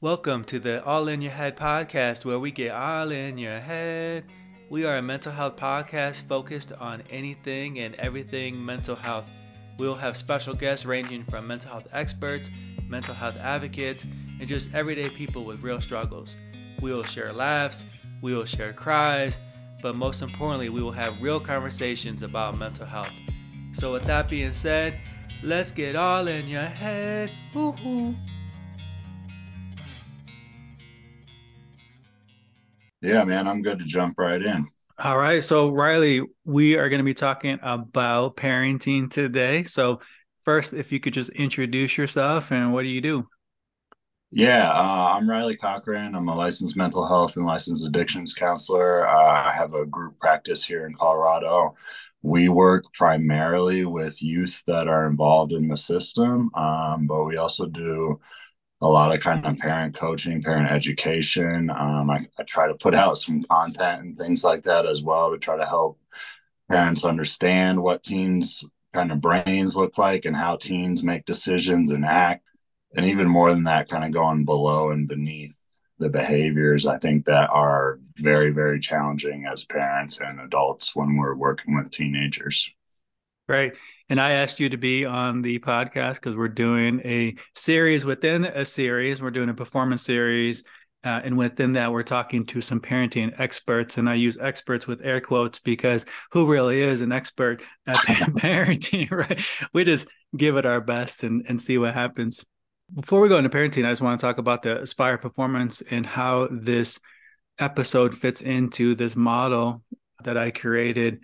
Welcome to the All in Your Head podcast, where we get all in your head. We are a mental health podcast focused on anything and everything mental health. We will have special guests ranging from mental health experts, mental health advocates, and just everyday people with real struggles. We will share laughs, we will share cries, but most importantly, we will have real conversations about mental health. So, with that being said, let's get all in your head. Woo-hoo. Yeah, man, I'm good to jump right in. All right. So, Riley, we are going to be talking about parenting today. So, first, if you could just introduce yourself and what do you do? Yeah, uh, I'm Riley Cochran. I'm a licensed mental health and licensed addictions counselor. Uh, I have a group practice here in Colorado. We work primarily with youth that are involved in the system, um, but we also do a lot of kind of parent coaching, parent education. Um, I, I, try to put out some content and things like that as well to try to help parents understand what teens kind of brains look like and how teens make decisions and act. And even more than that, kind of going below and beneath the behaviors I think that are very, very challenging as parents and adults when we're working with teenagers. Right. And I asked you to be on the podcast because we're doing a series within a series. We're doing a performance series. Uh, and within that, we're talking to some parenting experts. And I use experts with air quotes because who really is an expert at parenting, right? We just give it our best and, and see what happens. Before we go into parenting, I just want to talk about the Aspire performance and how this episode fits into this model that I created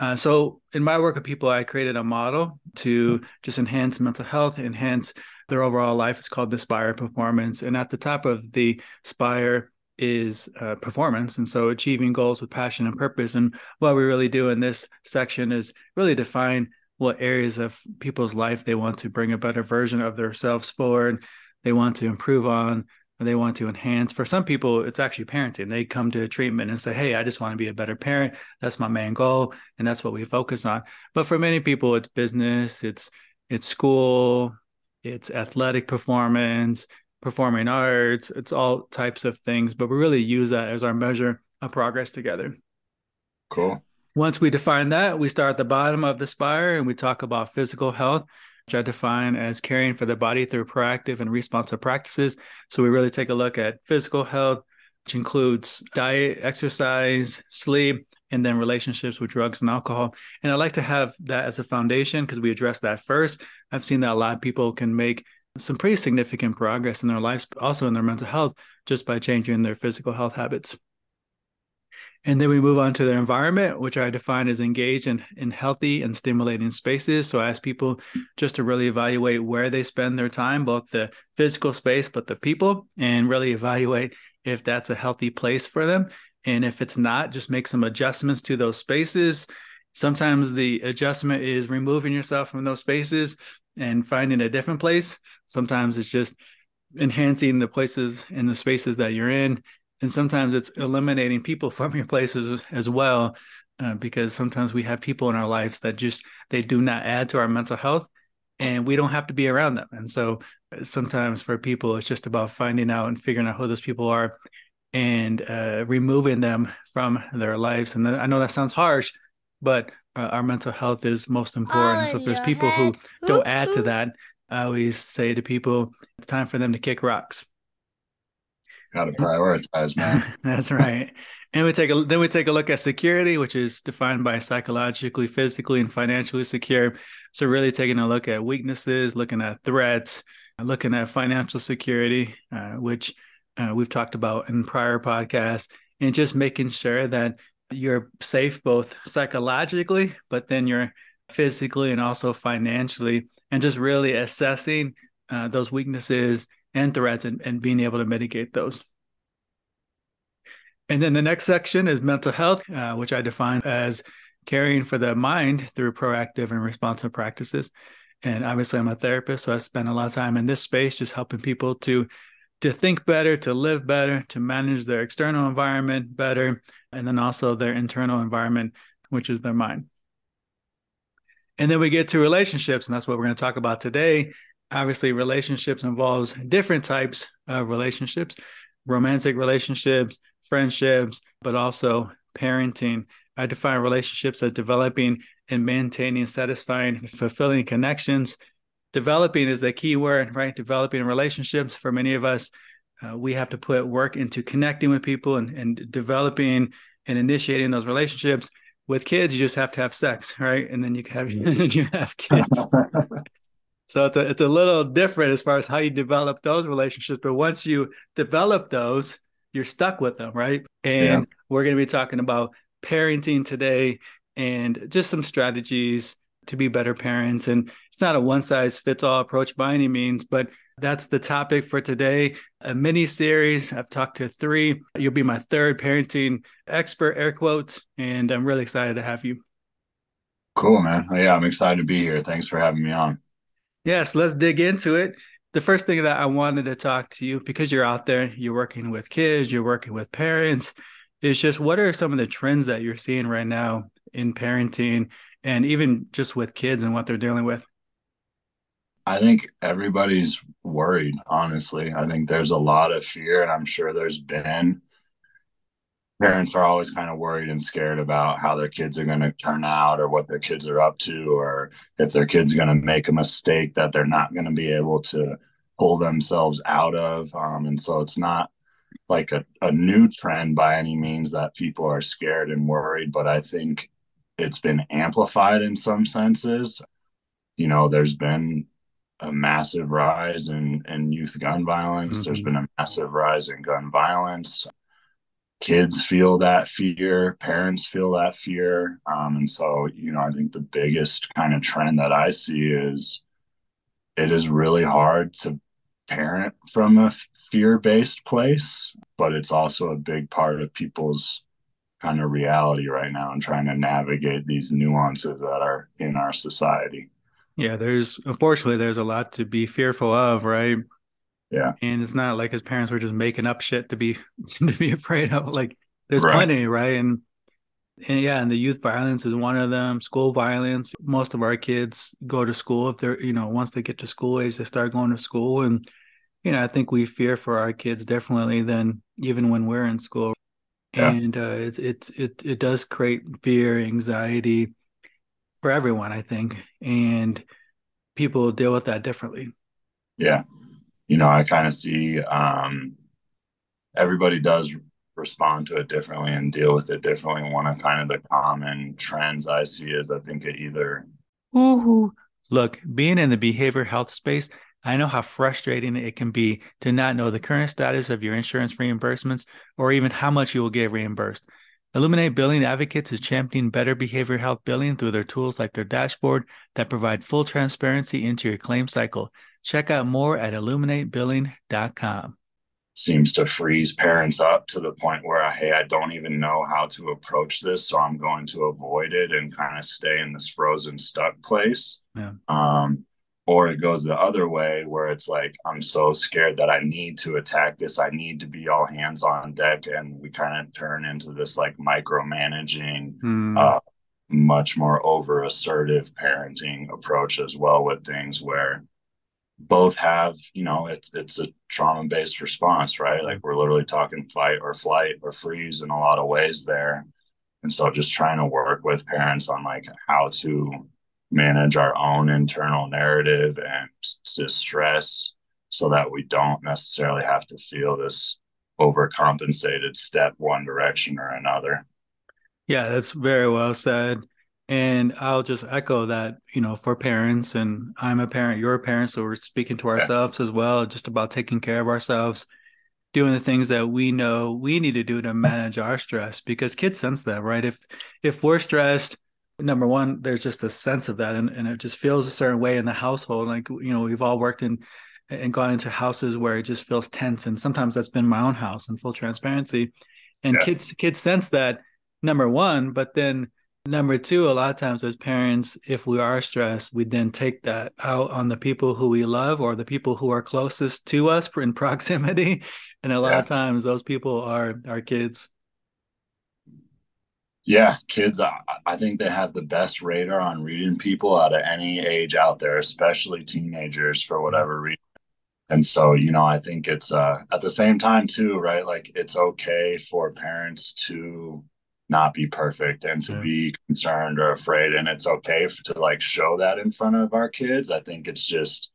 uh, so in my work with people, I created a model to just enhance mental health, enhance their overall life. It's called the Spire Performance, and at the top of the Spire is uh, performance, and so achieving goals with passion and purpose. And what we really do in this section is really define what areas of people's life they want to bring a better version of themselves forward. They want to improve on, they want to enhance. For some people, it's actually parenting. They come to treatment and say, Hey, I just want to be a better parent. That's my main goal. And that's what we focus on. But for many people, it's business, it's it's school, it's athletic performance, performing arts, it's all types of things. But we really use that as our measure of progress together. Cool. Once we define that, we start at the bottom of the spire and we talk about physical health which I define as caring for the body through proactive and responsive practices. So we really take a look at physical health, which includes diet, exercise, sleep, and then relationships with drugs and alcohol. And I like to have that as a foundation because we address that first. I've seen that a lot of people can make some pretty significant progress in their lives, also in their mental health, just by changing their physical health habits. And then we move on to their environment, which I define as engaged in, in healthy and stimulating spaces. So I ask people just to really evaluate where they spend their time, both the physical space, but the people, and really evaluate if that's a healthy place for them. And if it's not, just make some adjustments to those spaces. Sometimes the adjustment is removing yourself from those spaces and finding a different place. Sometimes it's just enhancing the places and the spaces that you're in and sometimes it's eliminating people from your places as well uh, because sometimes we have people in our lives that just they do not add to our mental health and we don't have to be around them. And so sometimes for people it's just about finding out and figuring out who those people are and uh, removing them from their lives. And i know that sounds harsh but uh, our mental health is most important. So if there's people head. who don't add to that i always say to people it's time for them to kick rocks Got to prioritize, man. That's right. And we take a then we take a look at security, which is defined by psychologically, physically, and financially secure. So really taking a look at weaknesses, looking at threats, looking at financial security, uh, which uh, we've talked about in prior podcasts, and just making sure that you're safe both psychologically, but then you're physically and also financially, and just really assessing uh, those weaknesses and threats and, and being able to mitigate those. And then the next section is mental health, uh, which I define as caring for the mind through proactive and responsive practices. And obviously, I'm a therapist, so I spend a lot of time in this space just helping people to to think better, to live better, to manage their external environment better, and then also their internal environment, which is their mind. And then we get to relationships, and that's what we're going to talk about today obviously relationships involves different types of relationships romantic relationships friendships but also parenting. I define relationships as developing and maintaining satisfying fulfilling connections. Developing is the key word right? Developing relationships. For many of us uh, we have to put work into connecting with people and, and developing and initiating those relationships. With kids you just have to have sex right? And then you have you have kids so it's a, it's a little different as far as how you develop those relationships but once you develop those you're stuck with them right and yeah. we're going to be talking about parenting today and just some strategies to be better parents and it's not a one size fits all approach by any means but that's the topic for today. A mini series. I've talked to three. You'll be my third parenting expert, air quotes, and I'm really excited to have you. Cool, man. Yeah, I'm excited to be here. Thanks for having me on. Yes, let's dig into it. The first thing that I wanted to talk to you because you're out there, you're working with kids, you're working with parents, is just what are some of the trends that you're seeing right now in parenting and even just with kids and what they're dealing with? I think everybody's worried, honestly. I think there's a lot of fear, and I'm sure there's been. Parents are always kind of worried and scared about how their kids are going to turn out or what their kids are up to, or if their kid's going to make a mistake that they're not going to be able to pull themselves out of. Um, and so it's not like a, a new trend by any means that people are scared and worried, but I think it's been amplified in some senses. You know, there's been a massive rise in, in youth gun violence. Mm-hmm. There's been a massive rise in gun violence. Kids feel that fear, parents feel that fear. Um, and so, you know, I think the biggest kind of trend that I see is it is really hard to parent from a fear based place, but it's also a big part of people's kind of reality right now and trying to navigate these nuances that are in our society. Yeah, there's unfortunately there's a lot to be fearful of, right? Yeah. And it's not like his parents were just making up shit to be to be afraid of. Like there's right. plenty, right? And and yeah, and the youth violence is one of them. School violence. Most of our kids go to school if they're, you know, once they get to school age, they start going to school. And, you know, I think we fear for our kids differently than even when we're in school. Yeah. And uh, it's it's it it does create fear, anxiety, for everyone, I think, and people deal with that differently. Yeah, you know, I kind of see um, everybody does respond to it differently and deal with it differently. One of kind of the common trends I see is I think it either. Ooh, look, being in the behavior health space, I know how frustrating it can be to not know the current status of your insurance reimbursements or even how much you will get reimbursed. Illuminate Billing Advocates is championing better behavior health billing through their tools like their dashboard that provide full transparency into your claim cycle. Check out more at illuminatebilling.com. Seems to freeze parents up to the point where, hey, I don't even know how to approach this, so I'm going to avoid it and kind of stay in this frozen stuck place. Yeah. Um, or it goes the other way where it's like i'm so scared that i need to attack this i need to be all hands on deck and we kind of turn into this like micromanaging mm. uh, much more over assertive parenting approach as well with things where both have you know it's it's a trauma based response right mm-hmm. like we're literally talking fight or flight or freeze in a lot of ways there and so just trying to work with parents on like how to manage our own internal narrative and distress so that we don't necessarily have to feel this overcompensated step one direction or another. Yeah, that's very well said. And I'll just echo that, you know, for parents, and I'm a parent, you're a parent, so we're speaking to ourselves yeah. as well, just about taking care of ourselves, doing the things that we know we need to do to manage our stress because kids sense that, right? If if we're stressed, number one there's just a sense of that and, and it just feels a certain way in the household like you know we've all worked in and gone into houses where it just feels tense and sometimes that's been my own house in full transparency and yeah. kids kids sense that number one but then number two a lot of times as parents if we are stressed we then take that out on the people who we love or the people who are closest to us in proximity and a lot yeah. of times those people are our kids Yeah, kids, I, I think they have the best radar on reading people out of any age out there, especially teenagers for whatever reason. And so, you know, I think it's uh at the same time too, right? Like it's okay for parents to not be perfect and to Yeah. be concerned or afraid and it's okay to like show that in front of our kids. I think it's just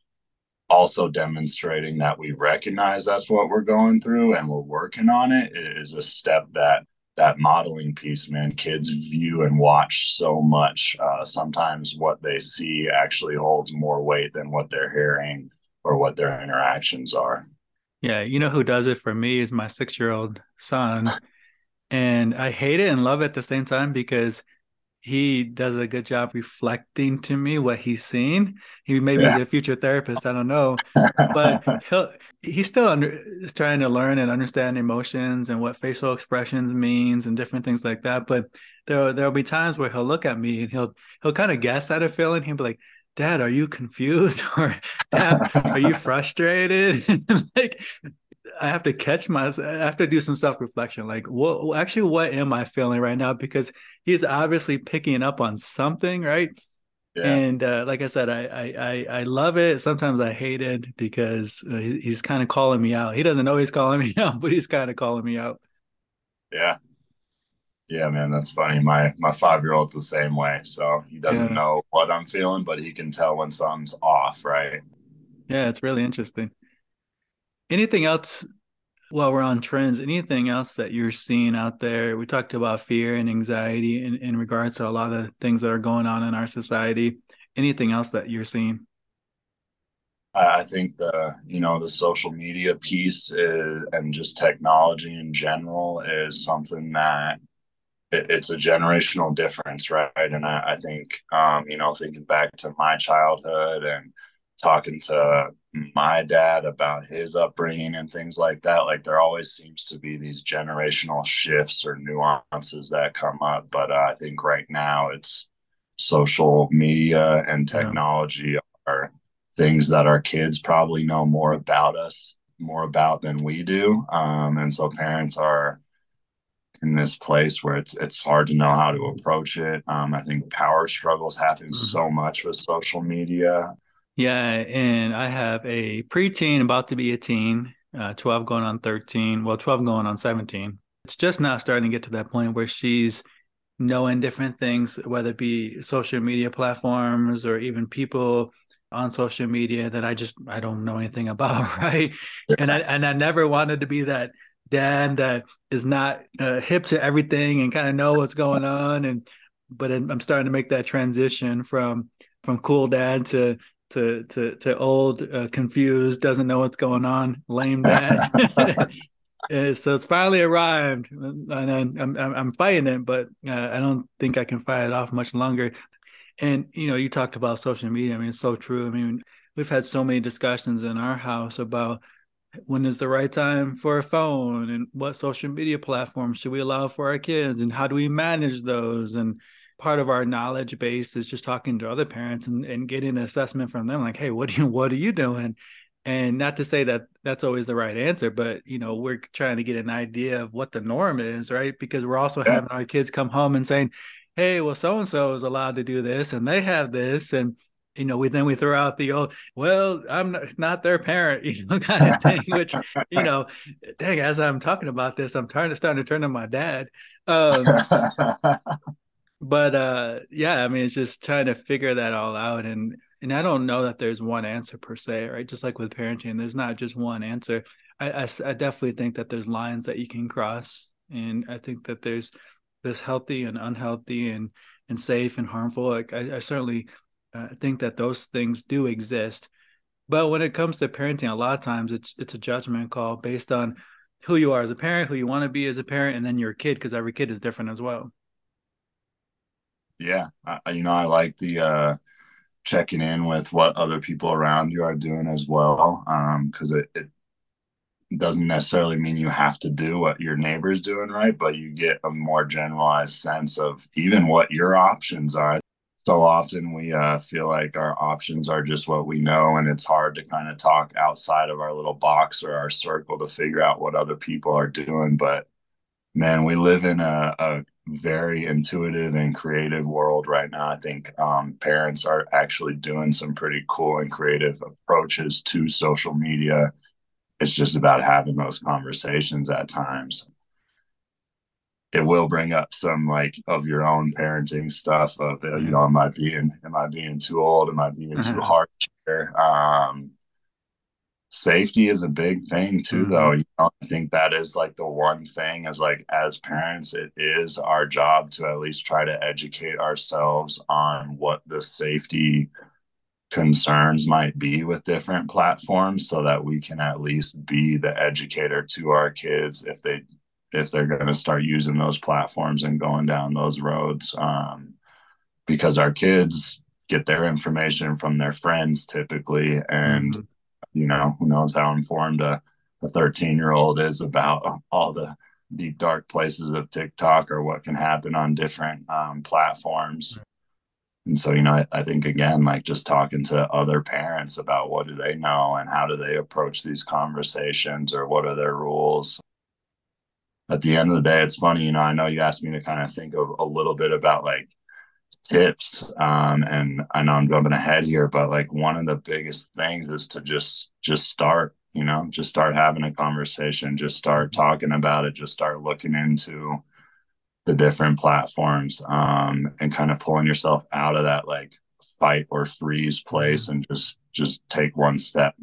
also demonstrating that we recognize that's what we're going through and we're working on it is a step that that modeling piece man kids view and watch so much uh, sometimes what they see actually holds more weight than what they're hearing or what their interactions are Yeah, you know who does it for me is my six year old son. And I hate it and love it at the same time because he does a good job reflecting to me what he's seen. He maybe yeah. he's a future therapist, I don't know, but he'll he's still under, is trying to learn and understand emotions and what facial expressions means and different things like that. But there there'll be times where he'll look at me and he'll he'll kind of guess at a feeling. He'll be like, "Dad, are you confused?" or "Dad, are you frustrated?" like I have to catch myself. I have to do some self reflection. Like, what actually, what am I feeling right now? Because he's obviously picking up on something, right? Yeah. And uh, like I said, I, I I love it. Sometimes I hate it because uh, he, he's kind of calling me out. He doesn't know he's calling me out, but he's kind of calling me out. Yeah, yeah, man, that's funny. My my five year old's the same way. So he doesn't yeah. know what I'm feeling, but he can tell when something's off, right? Yeah, it's really interesting. Anything else while we're on trends, anything else that you're seeing out there? We talked about fear and anxiety in, in regards to a lot of things that are going on in our society. Anything else that you're seeing? I think the you know the social media piece is, and just technology in general is something that it, it's a generational difference, right? And I, I think um, you know thinking back to my childhood and talking to my dad about his upbringing and things like that like there always seems to be these generational shifts or nuances that come up but uh, i think right now it's social media and technology yeah. are things that our kids probably know more about us more about than we do um, and so parents are in this place where it's it's hard to know how to approach it um, i think power struggles happen mm-hmm. so much with social media yeah, and I have a preteen about to be a teen, uh, 12 going on 13, well, 12 going on 17. It's just now starting to get to that point where she's knowing different things, whether it be social media platforms or even people on social media that I just I don't know anything about, right? And I and I never wanted to be that dad that is not uh, hip to everything and kind of know what's going on and but I'm starting to make that transition from from cool dad to to to to old, uh, confused, doesn't know what's going on, lame dad. so it's finally arrived, and I'm I'm, I'm fighting it, but uh, I don't think I can fight it off much longer. And you know, you talked about social media. I mean, it's so true. I mean, we've had so many discussions in our house about when is the right time for a phone and what social media platforms should we allow for our kids and how do we manage those and part of our knowledge base is just talking to other parents and, and getting an assessment from them like hey what do you what are you doing? And not to say that that's always the right answer but you know we're trying to get an idea of what the norm is right? Because we're also yeah. having our kids come home and saying hey well so and so is allowed to do this and they have this. And you know we then we throw out the old well i'm not their parent you know kind of thing which you know dang as i'm talking about this i'm trying to start to turn to my dad. Um, but uh yeah i mean it's just trying to figure that all out and and i don't know that there's one answer per se right? Just like with parenting there's not just one answer. I i, I definitely think that there's lines that you can cross and i think that there's this healthy and unhealthy and and safe and harmful. Like i, I certainly uh, think that those things do exist. But when it comes to parenting a lot of times it's it's a judgment call based on who you are as a parent who you want to be as a parent and then your kid because every kid is different as well yeah I, you know i like the uh checking in with what other people around you are doing as well um because it, it doesn't necessarily mean you have to do what your neighbor's doing right? But you get a more generalized sense of even what your options are. So often we uh, feel like our options are just what we know and it's hard to kind of talk outside of our little box or our circle to figure out what other people are doing but man we live in a, a very intuitive and creative world right now. I think um, parents are actually doing some pretty cool and creative approaches to social media. It's just about having those conversations at times. It will bring up some like of your own parenting stuff of you know am I being am I being too old am I being mm-hmm. too harsh here um, safety is a big thing too mm-hmm. though you know, i think that is like the one thing is like as parents it is our job to at least try to educate ourselves on what the safety concerns might be with different platforms so that we can at least be the educator to our kids if they if they're going to start using those platforms and going down those roads um, because our kids get their information from their friends typically and mm-hmm you know, who knows how informed a, a 13 year old is about all the deep, dark places of TikTok or what can happen on different um, platforms. And so, you know, I, I, think again, like just talking to other parents about what do they know and how do they approach these conversations or what are their rules. At the end of the day, it's funny, you know, I know you asked me to kind of think of a little bit about like tips um, and i know i'm jumping ahead here but like one of the biggest things is to just just start you know just start having a conversation just start talking about it just start looking into the different platforms um, and kind of pulling yourself out of that like fight or freeze place and just just take one step.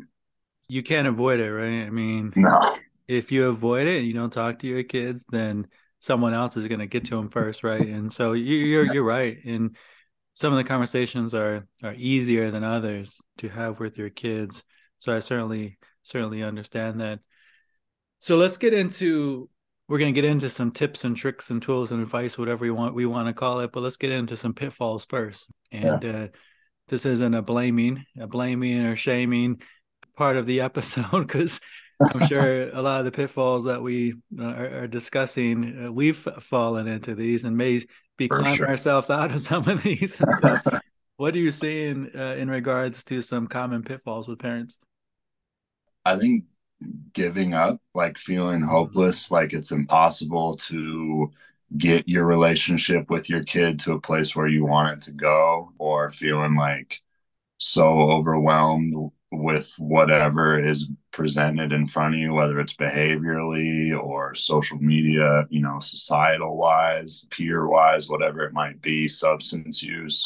You can't avoid it right? I mean no. if you avoid it and you don't talk to your kids then someone else is going to get to them first, right? And so you're you're right. And some of the conversations are are easier than others to have with your kids. So I certainly certainly understand that. So let's get into we're going to get into some tips and tricks and tools and advice, whatever we want we want to call it. But let's get into some pitfalls first. And yeah. uh, this isn't a blaming, a blaming or shaming part of the episode because I'm sure a lot of the pitfalls that we uh, are, are, discussing, uh, we've fallen into these and may be For climbing sure. ourselves out of some of these. what are you seeing uh, in regards to some common pitfalls with parents? I think giving up, like feeling hopeless, like it's impossible to get your relationship with your kid to a place where you want it to go, or feeling like so overwhelmed with whatever is presented in front of you, whether it's behaviorally or social media, you know, societal wise, peer wise, whatever it might be, substance use,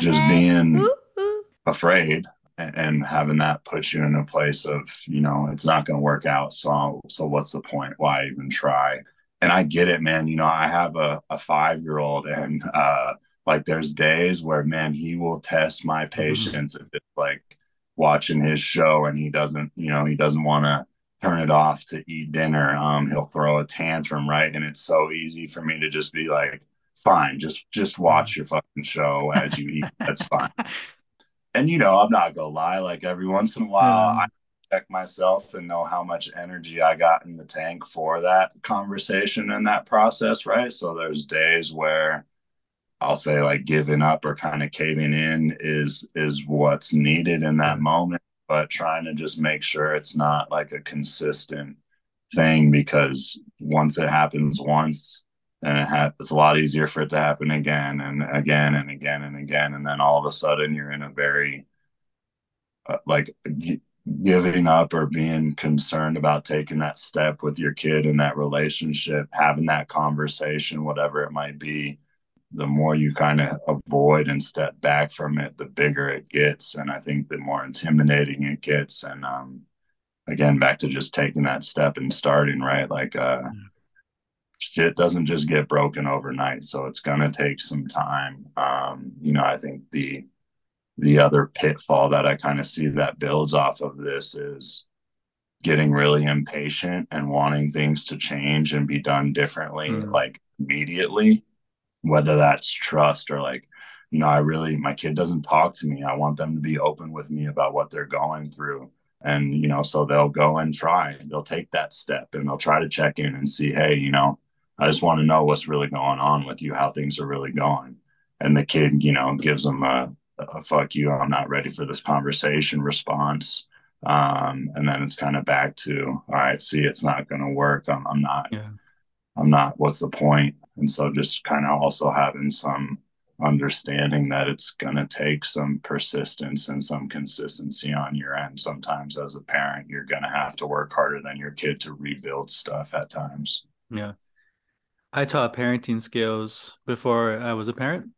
just head. being ooh, ooh. afraid and having that put you in a place of, you know, it's not going to work out. So, so what's the point? Why even try? And I get it, man. You know, I have a, a five year old and, uh, like there's days where man he will test my mm-hmm. patience mm-hmm. if it's like watching his show and he doesn't, you know, he doesn't want to turn it off to eat dinner. Um, he'll throw a tantrum, right? And it's so easy for me to just be like, fine, just just watch your fucking show as you eat. That's fine. And you know, I'm not gonna lie, like every once in a while I check myself and know how much energy I got in the tank for that conversation and that process, right? So there's days where I'll say like giving up or kind of caving in is is what's needed in that moment, but trying to just make sure it's not like a consistent thing because once it happens once, then it ha- it's a lot easier for it to happen again and again and again and again, and then all of a sudden you're in a very uh, like g- giving up or being concerned about taking that step with your kid in that relationship, having that conversation, whatever it might be the more you kind of avoid and step back from it, the bigger it gets. And I think the more intimidating it gets. And um, again, back to just taking that step and starting, right? Like, uh, shit doesn't just get broken overnight. So it's going to take some time. Um, you know, I think the, the other pitfall that I kind of see that builds off of this is getting really impatient and wanting things to change and be done differently, mm. like immediately whether that's trust or like you know i really my kid doesn't talk to me. I want them to be open with me about what they're going through. And you know so they'll go and try. They'll take that step and they'll try to check in and see hey you know i just want to know what's really going on with you how things are really going. And the kid you know gives them a, a fuck you i'm not ready for this conversation response. Um, and then it's kind of back to all right see it's not going to work. I'm, I'm not yeah. I'm not, what's the point? And so just kind of also having some understanding that it's going to take some persistence and some consistency on your end. Sometimes as a parent, you're going to have to work harder than your kid to rebuild stuff at times. Yeah. I taught parenting skills before I was a parent,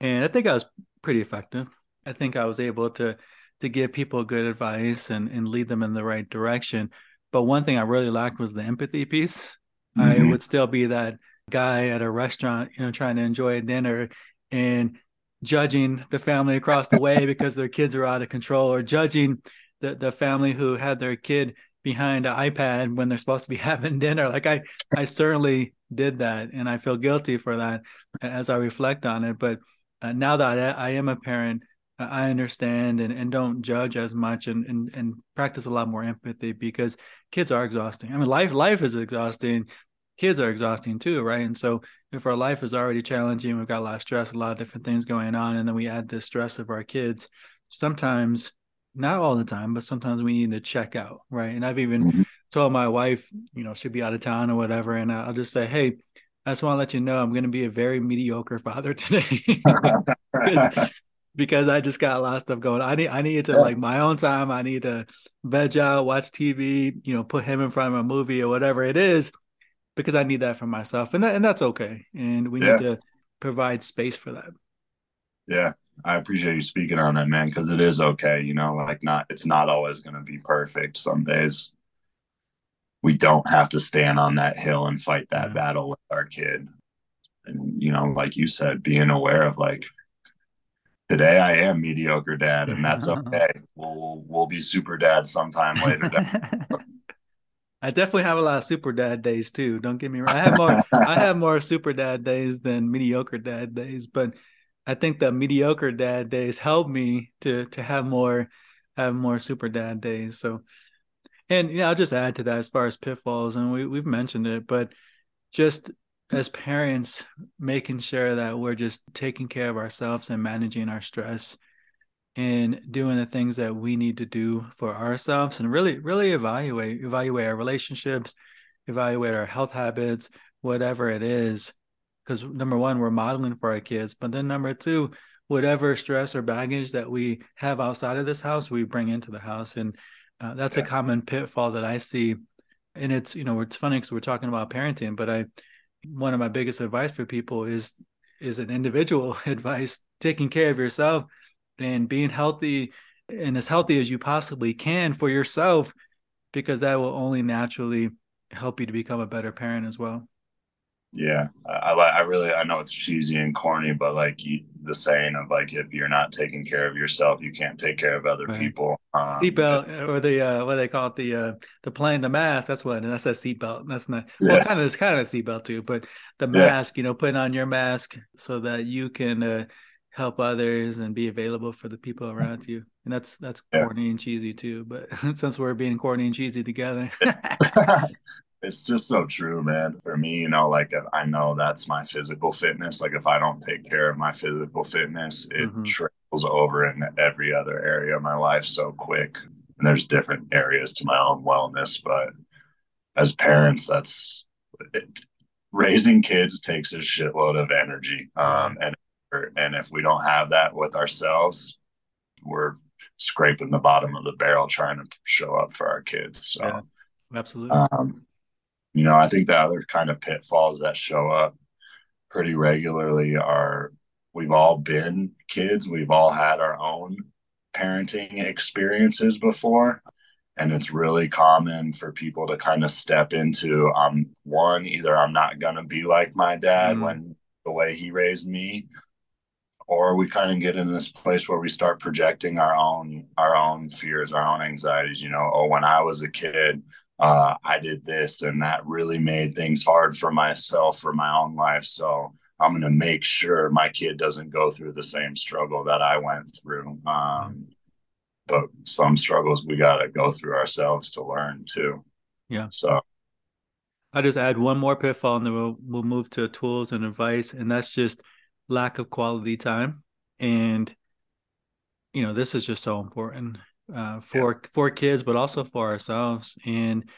and I think I was pretty effective. I think I was able to to give people good advice and and lead them in the right direction. But one thing I really lacked was the empathy piece. Mm-hmm. I would still be that guy at a restaurant, you know, trying to enjoy a dinner and judging the family across the way because their kids are out of control or judging the, the family who had their kid behind an iPad when they're supposed to be having dinner. Like I, I certainly did that, and I feel guilty for that as I reflect on it. But uh, now that I, I, am a parent, I understand and, and don't judge as much and, and and practice a lot more empathy because kids are exhausting. I mean, life life is exhausting. Kids are exhausting too, right? And so if our life is already challenging, we've got a lot of stress, a lot of different things going on, and then we add the stress of our kids. Sometimes not all the time, but sometimes we need to check out, right? And I've even mm-hmm. told my wife, you know, she'll be out of town or whatever, and I'll just say, hey, I just want to let you know I'm going to be a very mediocre father today because, I just got a lot of stuff going. I need I need to yeah. like my own time. I need to veg out, watch TV, you know, put him in front of a movie or whatever it is, because I need that for myself, and that and that's okay. And we yeah. need to provide space for that. Yeah, I appreciate you speaking on that, man, because it is okay. You know, like not it's not always going to be perfect. Some days we don't have to stand on that hill and fight that yeah. battle with our kid. And you know, like you said, being aware of like today I am mediocre dad, and that's okay. we'll we'll be super dad sometime later. I definitely have a lot of super dad days too. Don't get me wrong. I have more I have more super dad days than mediocre dad days, but I think the mediocre dad days help me to to have more have more super dad days. So, and yeah, I'll just add to that as far as pitfalls, and we we've mentioned it, but just as parents, making sure that we're just taking care of ourselves and managing our stress and doing the things that we need to do for ourselves and really really evaluate evaluate our relationships evaluate our health habits whatever it is because number one, we're modeling for our kids, but then number two, whatever stress or baggage that we have outside of this house, we bring into the house, and uh, that's yeah. a common pitfall that I see. And it's you know it's funny because we're talking about parenting, but I one of my biggest advice for people is is an individual advice taking care of yourself and being healthy and as healthy as you possibly can for yourself because that will only naturally help you to become a better parent as well yeah, I like. I really. I know it's cheesy and corny, but like you, the saying of like, if you're not taking care of yourself, you can't take care of other right. people. Um, seatbelt or the uh, what do they call it the uh, the plane the mask. That's what and that's a seatbelt. That's not yeah. well, kind of it's kind of a seatbelt too, but the mask. Yeah. You know, putting on your mask so that you can uh, help others and be available for the people around you. And that's that's yeah. corny and cheesy too. But since we're being corny and cheesy together. it's just so true, man. For me, you know, like I know that's my physical fitness. Like if I don't take care of my physical fitness, it mm-hmm. trickles over in every other area of my life so quick. And there's different areas to my own wellness, but as parents, that's it, raising kids takes a shitload of energy. Um, and and if we don't have that with ourselves, we're scraping the bottom of the barrel trying to show up for our kids. So. Yeah, absolutely. Um, you know, I think the other kind of pitfalls that show up pretty regularly are we've all been kids, we've all had our own parenting experiences before. And it's really common for people to kind of step into um one, either I'm not gonna be like my dad mm. when the way he raised me, or we kind of get in this place where we start projecting our own our own fears, our own anxieties. You know, oh, when I was a kid, uh, I did this and that really made things hard for myself for my own life. So I'm going to make sure my kid doesn't go through the same struggle that I went through. Um, but some struggles we got to go through ourselves to learn too. Yeah. So I just add one more pitfall and then we'll, we'll move to tools and advice. And that's just lack of quality time. And, you know, this is just so important uh, for yeah. for kids, but also for ourselves. And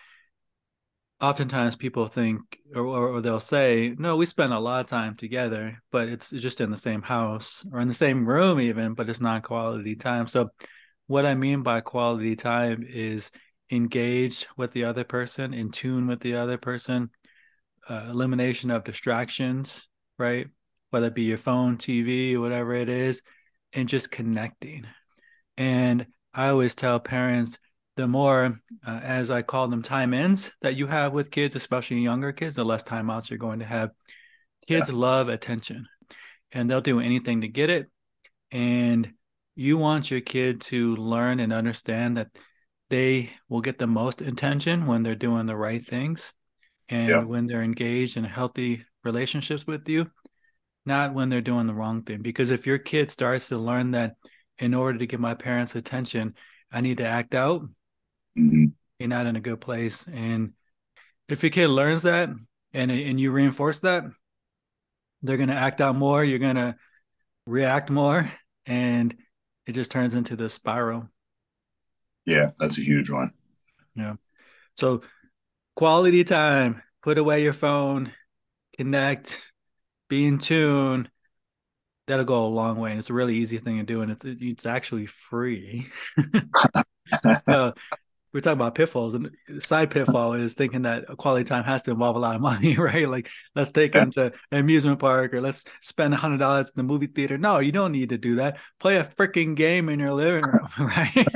oftentimes people think or, or they'll say no we spend a lot of time together but it's just in the same house or in the same room even but it's not quality time so what i mean by quality time is engaged with the other person in tune with the other person uh, elimination of distractions right whether it be your phone tv whatever it is and just connecting and i always tell parents the more, uh, as I call them, time ins that you have with kids, especially younger kids, the less timeouts you're going to have. Kids yeah. love attention and they'll do anything to get it. And you want your kid to learn and understand that they will get the most attention when they're doing the right things and yeah. when they're engaged in healthy relationships with you, not when they're doing the wrong thing. Because if your kid starts to learn that in order to get my parents' attention, I need to act out, mm-hmm. you're not in a good place. And if your kid learns that and and you reinforce that, they're gonna act out more. You're gonna react more, and it just turns into the spiral. Yeah, that's a huge one. Yeah. So quality time. Put away your phone. Connect. Be in tune that'll go a long way. And it's a really easy thing to do, and it's it's actually free. uh, we're talking about pitfalls and side pitfall is thinking that quality time has to involve a lot of money right? Like let's take them to an amusement park or let's spend a hundred dollars in the movie theater. No you don't need to do that. Play a freaking game in your living room right?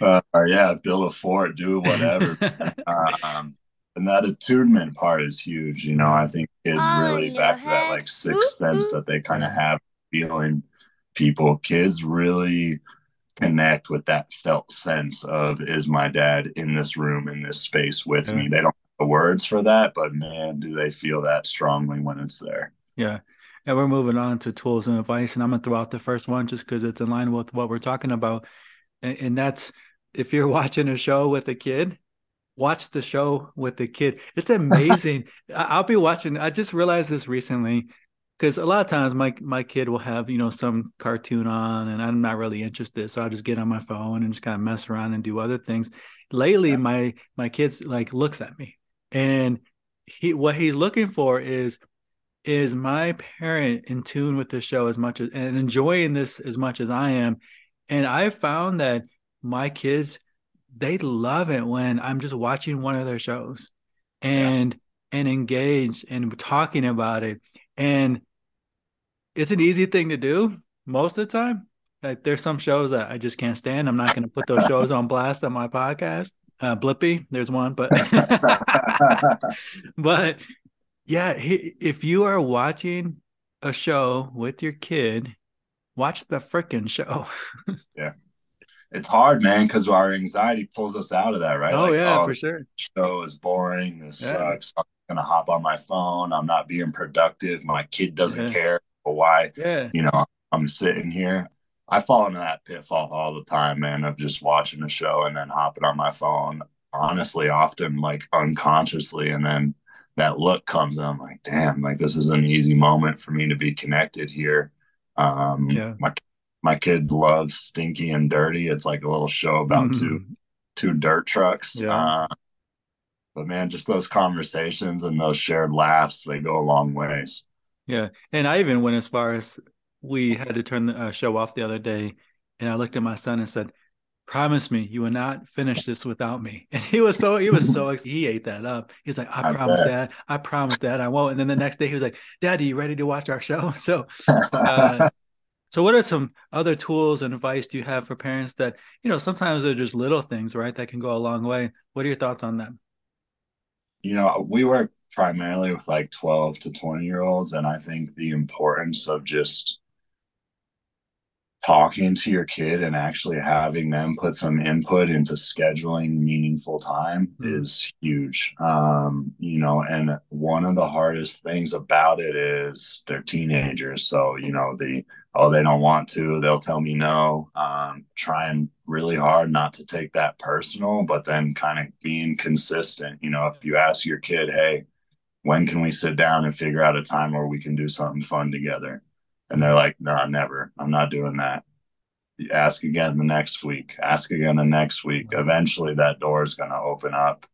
Uh, yeah build a fort do whatever. Um, and that attunement part is huge you know i think kids really back to that like sixth sense that they kind of have feeling people. Kids really connect with that felt sense of is my dad in this room in this space with yeah. me? They don't have the words for that but man do they feel that strongly when it's there. Yeah. And we're moving on to tools and advice and i'm gonna throw out the first one just because it's in line with what we're talking about. And, and that's if you're watching a show with a kid watch the show with the kid. It's amazing. I'll be watching i just realized this recently because a lot of times my my kid will have you know some cartoon on and i'm not really interested so i'll just get on my phone and just kind of mess around and do other things. Lately yeah. my my kids like looks at me. And he what he's looking for is is my parent in tune with the show as much as and enjoying this as much as i am. And i found that my kids they love it when i'm just watching one of their shows and yeah. and engaged and talking about it and it's an easy thing to do most of the time. Like there's some shows that I just can't stand. I'm not going to put those shows on blast on my podcast. Uh, Blippi, there's one, but but yeah, if you are watching a show with your kid, watch the freaking show. yeah, it's hard, man, because our anxiety pulls us out of that, right? Oh like, yeah, oh, for sure. Show is boring. This yeah. sucks. I'm gonna hop on my phone. I'm not being productive. My kid doesn't yeah. care why yeah you know i'm sitting here i fall into that pitfall all the time man of just watching a show and then hopping on my phone honestly often like unconsciously and then that look comes and i'm like damn like this is an easy moment for me to be connected here um yeah my my kid loves stinky and dirty it's like a little show about mm-hmm. two two dirt trucks yeah uh, but man just those conversations and those shared laughs they go a long ways yeah, and I even went as far as we had to turn the uh, show off the other day, and I looked at my son and said, "Promise me you will not finish this without me." And he was so he was so he ate that up. He's like, "I, I promise, bet. Dad. I promise, Dad. I won't." And then the next day he was like, "Daddy, you ready to watch our show?" So, uh, so what are some other tools and advice do you have for parents that you know sometimes they're just little things, right, that can go a long way? What are your thoughts on that? You know, we work primarily with like 12 to 20 year olds. And I think the importance of just talking to your kid and actually having them put some input into scheduling meaningful time mm-hmm. is huge. Um, you know, and one of the hardest things about it is they're teenagers. So, you know, the, oh, they don't want to, they'll tell me no. Um, trying really hard not to take that personal, but then kind of being consistent. You know, if you ask your kid, hey, when can we sit down and figure out a time where we can do something fun together? And they're like, no, nah, never. I'm not doing that. Ask again the next week. Ask again the next week. Eventually, that door is going to open up.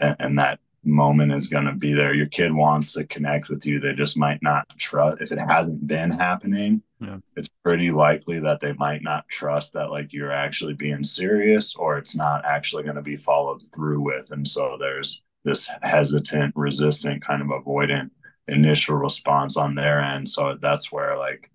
and, and that moment is going to be there. Your kid wants to connect with you. They just might not trust if it hasn't been happening. Yeah. It's pretty likely that they might not trust that like you're actually being serious or it's not actually going to be followed through with. And so there's this hesitant, resistant, kind of avoidant initial response on their end. So that's where like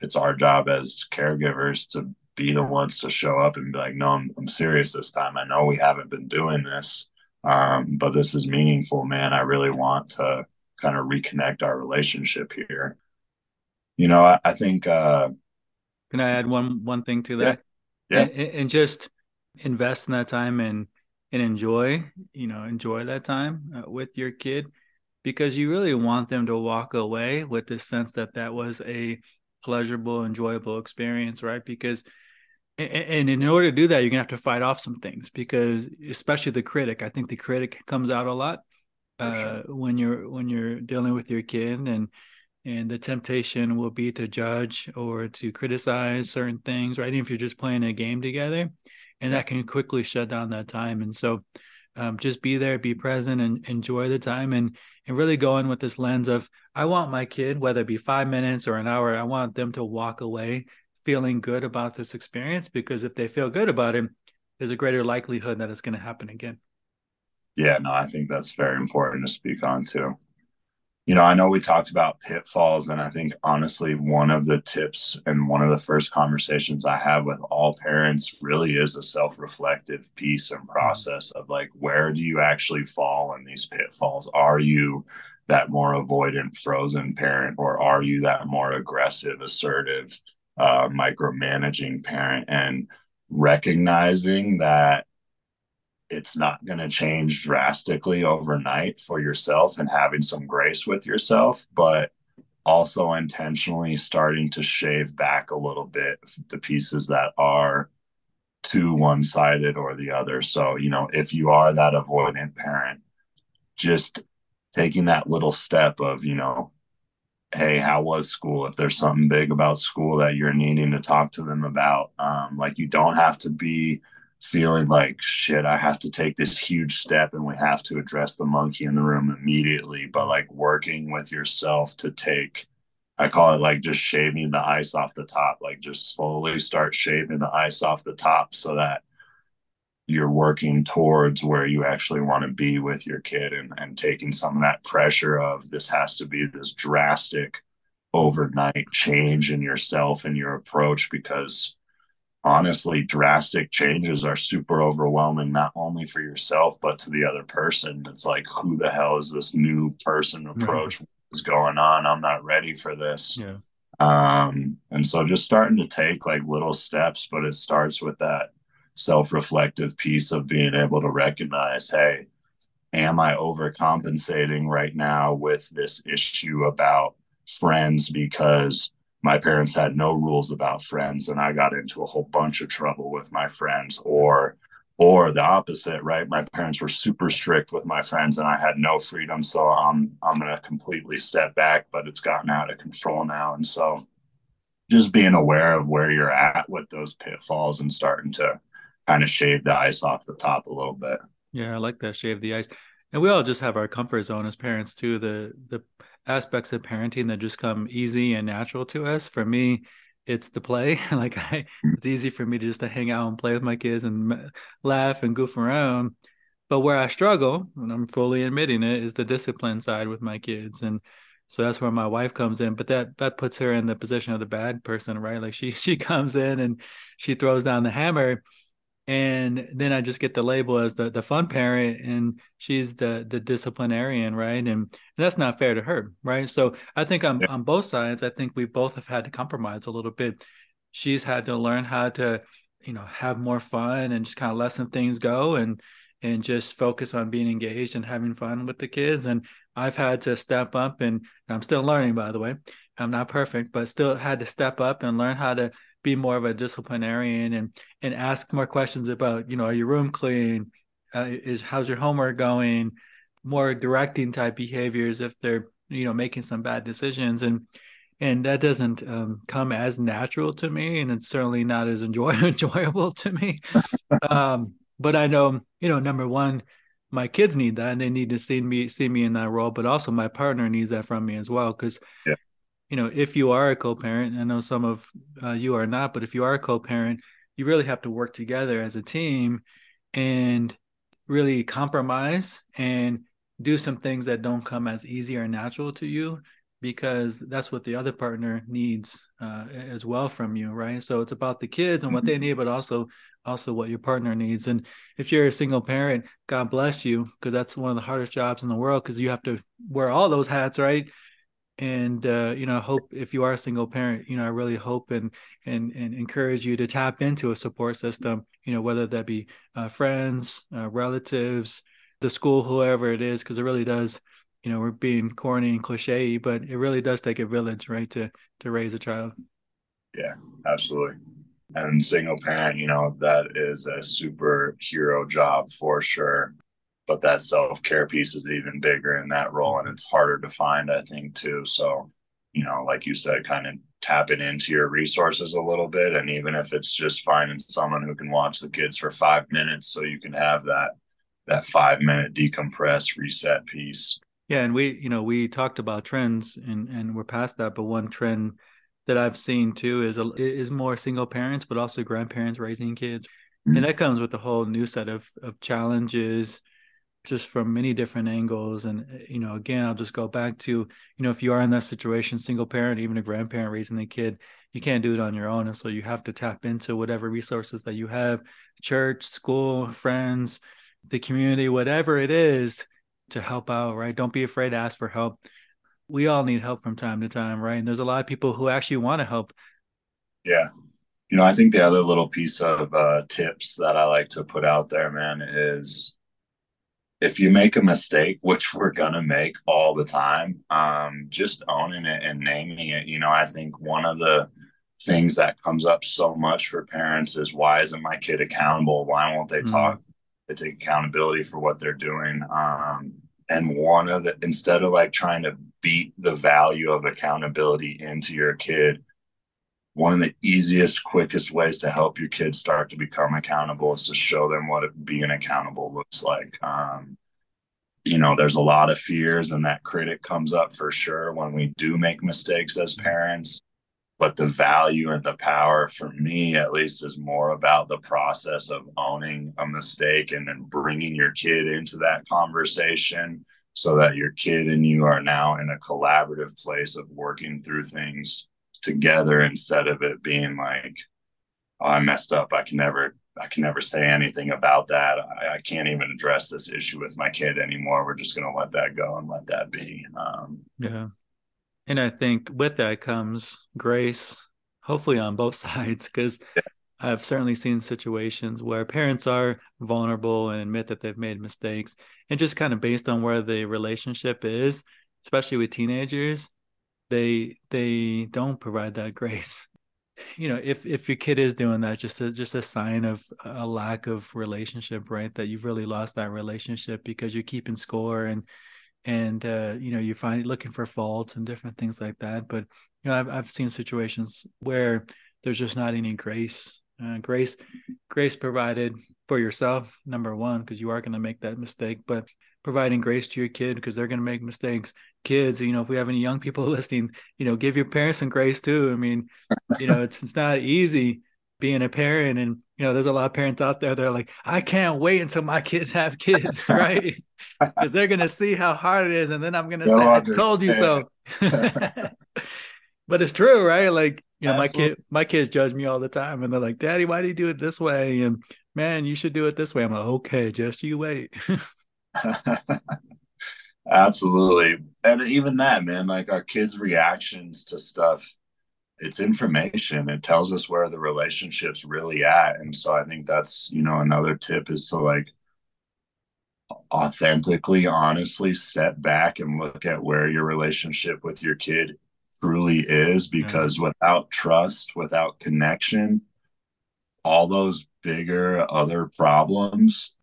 it's our job as caregivers to be the ones to show up and be like, no, I'm, I'm serious this time. I know we haven't been doing this um, but this is meaningful, man. I really want to kind of reconnect our relationship here. You know, I, I think. Uh, Can I add one one thing to that? Yeah. yeah. And, and, just invest in that time and and enjoy, you know, enjoy that time uh, with your kid because you really want them to walk away with this sense that that was a pleasurable, enjoyable experience, right? Because and in order to do that you're gonna have to fight off some things because especially the critic i think the critic comes out a lot uh, sure. when you're when you're dealing with your kid and and the temptation will be to judge or to criticize certain things right even if you're just playing a game together and that can quickly shut down that time and so um, just be there be present and enjoy the time and and really go in with this lens of i want my kid whether it be five minutes or an hour i want them to walk away feeling good about this experience because if they feel good about it, there's a greater likelihood that it's going to happen again. Yeah, no, I think that's very important to speak on too. You know, I know we talked about pitfalls, and I think honestly, one of the tips and one of the first conversations I have with all parents really is a self reflective piece and process of like, where do you actually fall in these pitfalls? Are you that more avoidant, frozen parent, or are you that more aggressive, assertive, uh, micromanaging parent and recognizing that it's not going to change drastically overnight for yourself and having some grace with yourself, but also intentionally starting to shave back a little bit the pieces that are too one sided or the other. So, you know, if you are that avoidant parent, just taking that little step of, you know, hey, how was school? If there's something big about school that you're needing to talk to them about, um, like you don't have to be feeling like shit. I have to take this huge step, and we have to address the monkey in the room immediately. But like working with yourself to take, I call it like just shaving the ice off the top. Like just slowly start shaving the ice off the top so that you're working towards where you actually want to be with your kid and, and taking some of that pressure of this has to be this drastic overnight change in yourself and your approach because honestly drastic changes are super overwhelming not only for yourself but to the other person. It's like who the hell is this new person approach? What's going on? I'm not ready for this. Yeah. Um and so just starting to take like little steps but it starts with that self-reflective piece of being able to recognize hey am i overcompensating right now with this issue about friends because my parents had no rules about friends and i got into a whole bunch of trouble with my friends or or the opposite right my parents were super strict with my friends and i had no freedom so i'm i'm going to completely step back but it's gotten out of control now and so just being aware of where you're at with those pitfalls and starting to kind of shave the ice off the top a little bit. Yeah, I like that shave the ice. And we all just have our comfort zone as parents too. The the aspects of parenting that just come easy and natural to us. For me, it's the play. like I, it's easy for me to just to hang out and play with my kids and laugh and goof around. But where I struggle, and I'm fully admitting it, is the discipline side with my kids. And so that's where my wife comes in. But that that puts her in the position of the bad person, right? Like she she comes in and she throws down the hammer and then I just get the label as the the fun parent, and she's the the disciplinarian, right? And, and that's not fair to her, right? So I think on yeah. on both sides, I think we both have had to compromise a little bit. She's had to learn how to, you know, have more fun and just kind of lessen things go and and just focus on being engaged and having fun with the kids. And I've had to step up, and I'm still learning, by the way. I'm not perfect, but still had to step up and learn how to be more of a disciplinarian and and ask more questions about you know are your room clean? Uh, is how's your homework going? More directing type behaviors if they're you know making some bad decisions. And and that doesn't um, come as natural to me and it's certainly not as enjoy- enjoyable to me. Um, but i know you know number one my kids need that and they need to see me see me in that role but also my partner needs that from me as well because yeah. You know if you are a co-parent i know some of uh, you are not but if you are a co-parent you really have to work together as a team and really compromise and do some things that don't come as easy or natural to you because that's what the other partner needs uh, as well from you right? So it's about the kids and what they mm-hmm. need but also also what your partner needs. And if you're a single parent god bless you because that's one of the hardest jobs in the world because you have to wear all those hats right and uh, you know I hope if you are a single parent you know i really hope and and and encourage you to tap into a support system you know whether that be uh, friends uh, relatives the school whoever it is because it really does you know we're being corny and cliche but it really does take a village right to to raise a child. Yeah absolutely. And single parent you know that is a superhero job for sure but that self-care piece is even bigger in that role and it's harder to find i think too so you know like you said kind of tapping into your resources a little bit and even if it's just finding someone who can watch the kids for five minutes so you can have that that five minute decompress reset piece yeah, and we, you know, we talked about trends, and and we're past that. But one trend that I've seen too is a, is more single parents, but also grandparents raising kids, mm-hmm. and that comes with a whole new set of of challenges, just from many different angles. And you know, again, I'll just go back to, you know, if you are in that situation, single parent, even a grandparent raising the kid, you can't do it on your own, and so you have to tap into whatever resources that you have, church, school, friends, the community, whatever it is to help out, right? Don't be afraid to ask for help. We all need help from time to time, right? And there's a lot of people who actually want to help. Yeah. You know, I think the other little piece of uh, tips that I like to put out there, man, is if you make a mistake, which we're gonna make all the time, um, just owning it and naming it. You know, I think one of the things that comes up so much for parents is why isn't my kid accountable? Why won't they mm. talk they take accountability for what they're doing. Um, and one of the instead of like trying to beat the value of accountability into your kid, one of the easiest, quickest ways to help your kids start to become accountable is to show them what being accountable looks like. Um, you know, there's a lot of fears, and that critic comes up for sure when we do make mistakes as parents but the value and the power for me at least is more about the process of owning a mistake and then bringing your kid into that conversation so that your kid and you are now in a collaborative place of working through things together instead of it being like oh, i messed up. I can never i can never say anything about that. I, I can't even address this issue with my kid anymore. We're just going to let that go and let that be. Um, yeah. And I think with that comes grace, hopefully on both sides, because yeah. I've certainly seen situations where parents are vulnerable and admit that they've made mistakes. And just kind of based on where the relationship is, especially with teenagers, they they don't provide that grace. You know, if if your kid is doing that, just a, just a sign of a lack of relationship, right? That you've really lost that relationship because you're keeping score and and uh, you know you find looking for faults and different things like that but you know i've, I've seen situations where there's just not any grace uh, grace grace provided for yourself number one because you are going to make that mistake but providing grace to your kid because they're going to make mistakes kids you know if we have any young people listening you know give your parents some grace too. I mean you know it's it's not easy being a parent and you know there's a lot of parents out there that are like i can't wait until my kids have kids right? Because they're gonna see how hard it is and then i'm gonna no, say i told you so. But it's true right? Like you know Absolutely. my kid my kids judge me all the time and they're like daddy why do you do it this way? And man you should do it this way. I'm like okay just you wait Absolutely. And even that, man, like our kids' reactions to stuff it's information it tells us where the relationship's really at and so i think that's you know another tip is to like authentically honestly step back and look at where your relationship with your kid truly is because mm-hmm. without trust without connection all those bigger other problems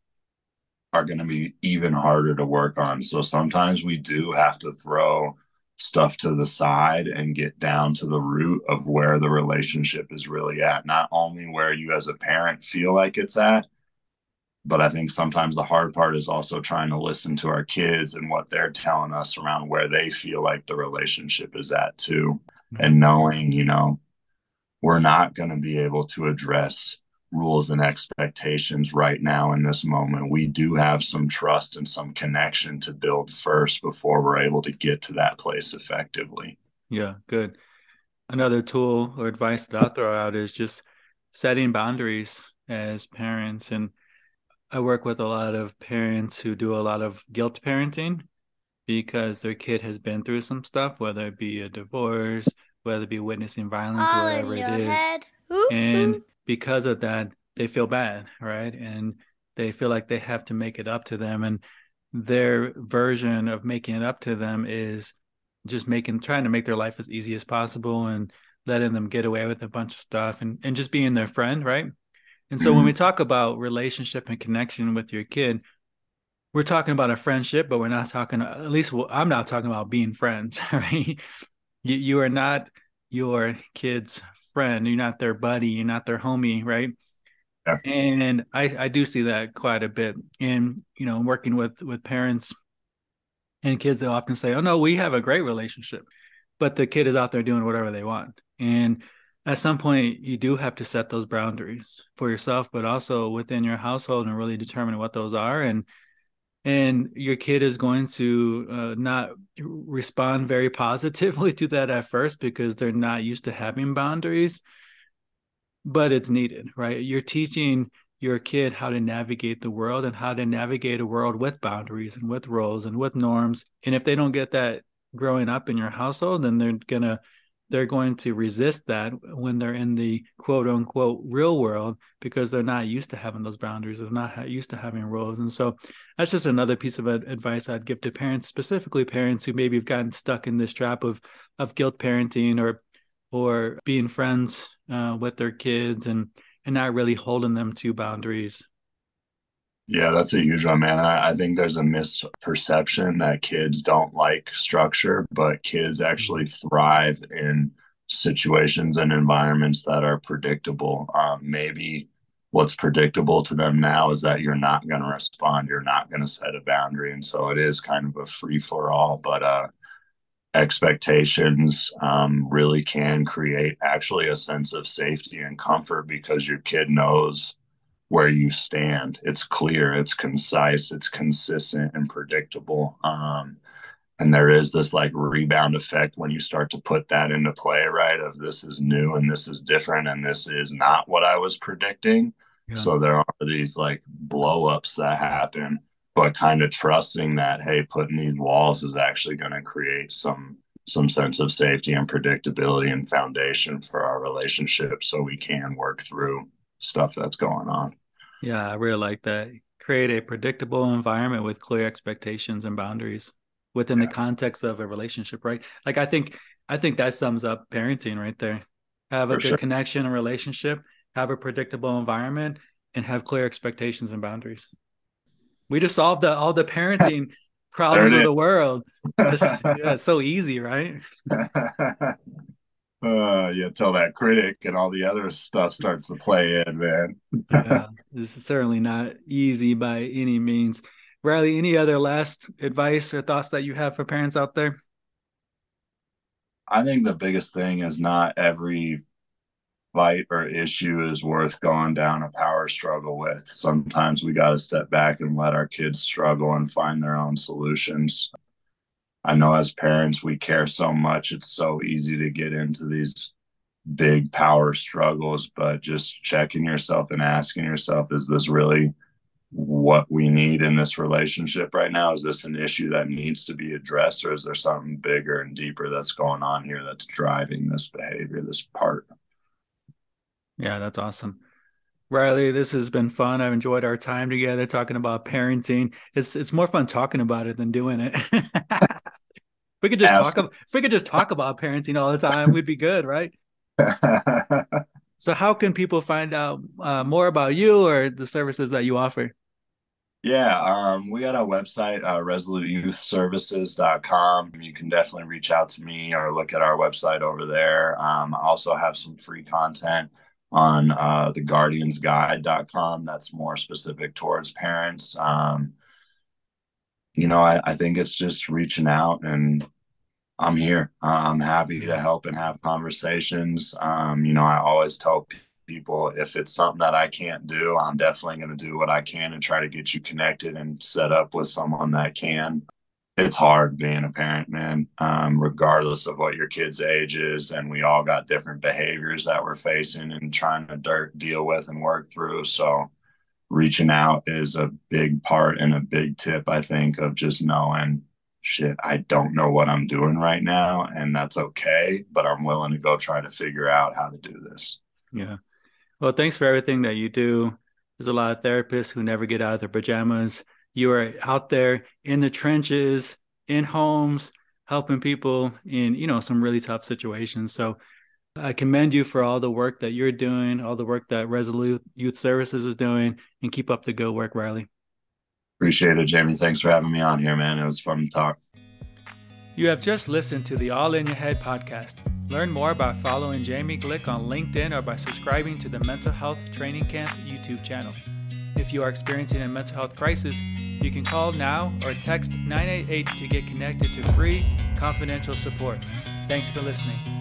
are going to be even harder to work on so sometimes we do have to throw stuff to the side and get down to the root of where the relationship is really at. Not only where you as a parent feel like it's at, but I think sometimes the hard part is also trying to listen to our kids and what they're telling us around where they feel like the relationship is at too. And knowing, you know, we're not going to be able to address rules and expectations right now in this moment. We do have some trust and some connection to build first before we're able to get to that place effectively. Yeah, good. Another tool or advice that I'll throw out is just setting boundaries as parents and I work with a lot of parents who do a lot of guilt parenting because their kid has been through some stuff, whether it be a divorce, whether it be witnessing violence, All whatever it is. and because of that, they feel bad, right? And they feel like they have to make it up to them. And their version of making it up to them is just making trying to make their life as easy as possible and letting them get away with a bunch of stuff and, and just being their friend, right? And so mm-hmm. when we talk about relationship and connection with your kid, we're talking about a friendship, but we're not talking. At least I'm not talking about being friends, right? You you are not your kid's friend. You're not their buddy. You're not their homie, right? Yeah. And I I do see that quite a bit. And you know, working with with parents and kids, they often say, "Oh no, we have a great relationship," but the kid is out there doing whatever they want, and at some point you do have to set those boundaries for yourself but also within your household and really determine what those are and and your kid is going to uh, not respond very positively to that at first because they're not used to having boundaries but it's needed right? You're teaching your kid how to navigate the world and how to navigate a world with boundaries and with roles and with norms. And if they don't get that growing up in your household then they're going to they're going to resist that when they're in the quote unquote real world because they're not used to having those boundaries they're not used to having roles and so that's just another piece of advice i'd give to parents specifically parents who maybe have gotten stuck in this trap of of guilt parenting or or being friends uh, with their kids and and not really holding them to boundaries yeah, that's a huge one, man. I, I, think there's a misperception that kids don't like structure, but kids actually thrive in situations and environments that are predictable. Um, maybe what's predictable to them now is that you're not going to respond, you're not going to set a boundary. And so it is kind of a free for all. But uh, expectations um, really can create actually a sense of safety and comfort because your kid knows where you stand. It's clear, it's concise, it's consistent and predictable. Um, and there is this like rebound effect when you start to put that into play, right? Of this is new and this is different and this is not what I was predicting. Yeah. So there are these like blow ups that happen, but kind of trusting that, hey, putting these walls is actually going to create some some sense of safety and predictability and foundation for our relationship so we can work through stuff that's going on. Yeah, I really like that. Create a predictable environment with clear expectations and boundaries within yeah. the context of a relationship, right? Like I think I think that sums up parenting right there. Have a For good sure. connection and relationship, have a predictable environment, and have clear expectations and boundaries. We just solved the, all the parenting problems of the world. It's, yeah, it's so easy, right? yeah tell that critic and all the other stuff starts to play in man. Yeah this is certainly not easy by any means. Riley any other last advice or thoughts that you have for parents out there? I think the biggest thing is not every fight or issue is worth going down a power struggle with. Sometimes we got to step back and let our kids struggle and find their own solutions. I know as parents, we care so much. It's so easy to get into these big power struggles, but just checking yourself and asking yourself, is this really what we need in this relationship right now? Is this an issue that needs to be addressed, or is there something bigger and deeper that's going on here that's driving this behavior, this part? Yeah, that's awesome. Riley, this has been fun. I've enjoyed our time together talking about parenting. It's it's more fun talking about it than doing it. we could just Ask. talk. If we could just talk about parenting all the time, we'd be good, right? so, how can people find out uh, more about you or the services that you offer? Yeah, um, we got our website, uh, resoluteyouthservices.com. You can definitely reach out to me or look at our website over there. Um, I also have some free content on uh, the guardiansguide.com that's more specific towards parents. Um, you know, I, I think it's just reaching out and I'm here. I'm happy to help and have conversations. Um, you know, I always tell people if it's something that I can't do, I'm definitely going to do what I can and try to get you connected and set up with someone that can. It's hard being a parent, man, um, regardless of what your kid's age is. And we all got different behaviors that we're facing and trying to deal with and work through. So, reaching out is a big part and a big tip, I think, of just knowing shit, I don't know what I'm doing right now, and that's okay, but I'm willing to go try to figure out how to do this. Yeah. Well, thanks for everything that you do. There's a lot of therapists who never get out of their pajamas. You are out there in the trenches, in homes, helping people in, you know, some really tough situations. So I commend you for all the work that you're doing, all the work that Resolute Youth Services is doing, and keep up the good work, Riley. Appreciate it, Jamie. Thanks for having me on here, man. It was fun to talk. You have just listened to the All in Your Head podcast. Learn more by following Jamie Glick on LinkedIn or by subscribing to the Mental Health Training Camp YouTube channel. If you are experiencing a mental health crisis, you can call now or text 988 to get connected to free, confidential support. Thanks for listening.